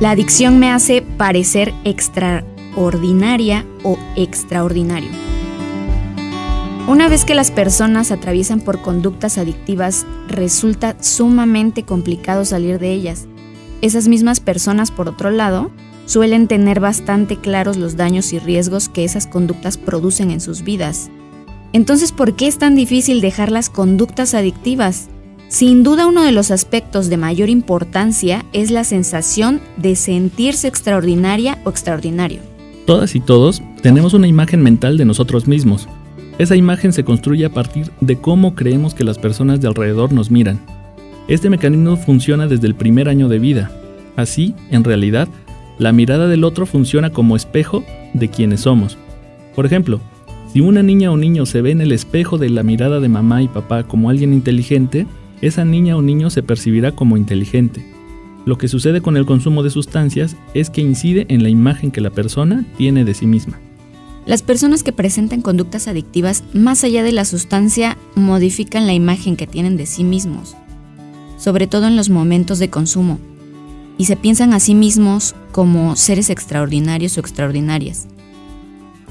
La adicción me hace parecer extraordinaria o extraordinario. Una vez que las personas atraviesan por conductas adictivas, resulta sumamente complicado salir de ellas. Esas mismas personas, por otro lado, suelen tener bastante claros los daños y riesgos que esas conductas producen en sus vidas. Entonces, ¿por qué es tan difícil dejar las conductas adictivas? Sin duda uno de los aspectos de mayor importancia es la sensación de sentirse extraordinaria o extraordinario. Todas y todos tenemos una imagen mental de nosotros mismos. Esa imagen se construye a partir de cómo creemos que las personas de alrededor nos miran. Este mecanismo funciona desde el primer año de vida. Así, en realidad, la mirada del otro funciona como espejo de quienes somos. Por ejemplo, si una niña o niño se ve en el espejo de la mirada de mamá y papá como alguien inteligente, esa niña o niño se percibirá como inteligente. Lo que sucede con el consumo de sustancias es que incide en la imagen que la persona tiene de sí misma. Las personas que presentan conductas adictivas más allá de la sustancia modifican la imagen que tienen de sí mismos, sobre todo en los momentos de consumo, y se piensan a sí mismos como seres extraordinarios o extraordinarias.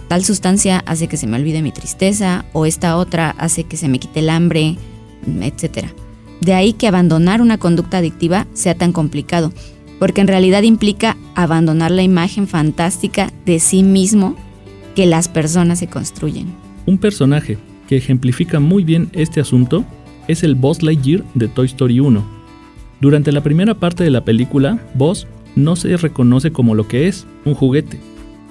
Tal sustancia hace que se me olvide mi tristeza o esta otra hace que se me quite el hambre, etc. De ahí que abandonar una conducta adictiva sea tan complicado, porque en realidad implica abandonar la imagen fantástica de sí mismo que las personas se construyen. Un personaje que ejemplifica muy bien este asunto es el Buzz Lightyear de Toy Story 1. Durante la primera parte de la película, Buzz no se reconoce como lo que es, un juguete,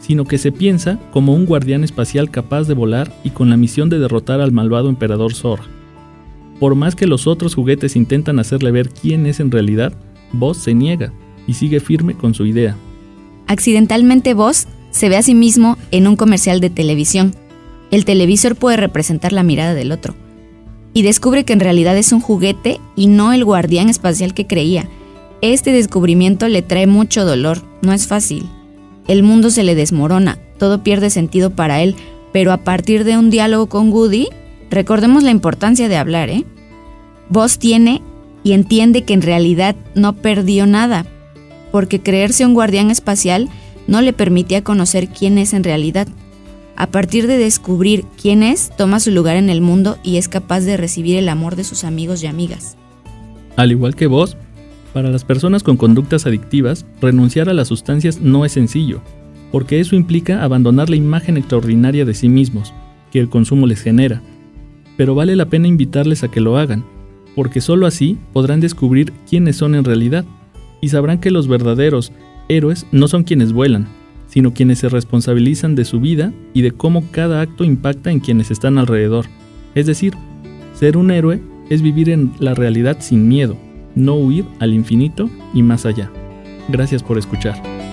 sino que se piensa como un guardián espacial capaz de volar y con la misión de derrotar al malvado emperador Zor. Por más que los otros juguetes intentan hacerle ver quién es en realidad, Buzz se niega y sigue firme con su idea. Accidentalmente Buzz se ve a sí mismo en un comercial de televisión. El televisor puede representar la mirada del otro. Y descubre que en realidad es un juguete y no el guardián espacial que creía. Este descubrimiento le trae mucho dolor, no es fácil. El mundo se le desmorona, todo pierde sentido para él, pero a partir de un diálogo con Woody, recordemos la importancia de hablar, ¿eh? Vos tiene y entiende que en realidad no perdió nada, porque creerse un guardián espacial no le permitía conocer quién es en realidad. A partir de descubrir quién es, toma su lugar en el mundo y es capaz de recibir el amor de sus amigos y amigas. Al igual que vos, para las personas con conductas adictivas, renunciar a las sustancias no es sencillo, porque eso implica abandonar la imagen extraordinaria de sí mismos, que el consumo les genera. Pero vale la pena invitarles a que lo hagan, porque sólo así podrán descubrir quiénes son en realidad, y sabrán que los verdaderos héroes no son quienes vuelan, sino quienes se responsabilizan de su vida y de cómo cada acto impacta en quienes están alrededor. Es decir, ser un héroe es vivir en la realidad sin miedo, no huir al infinito y más allá. Gracias por escuchar.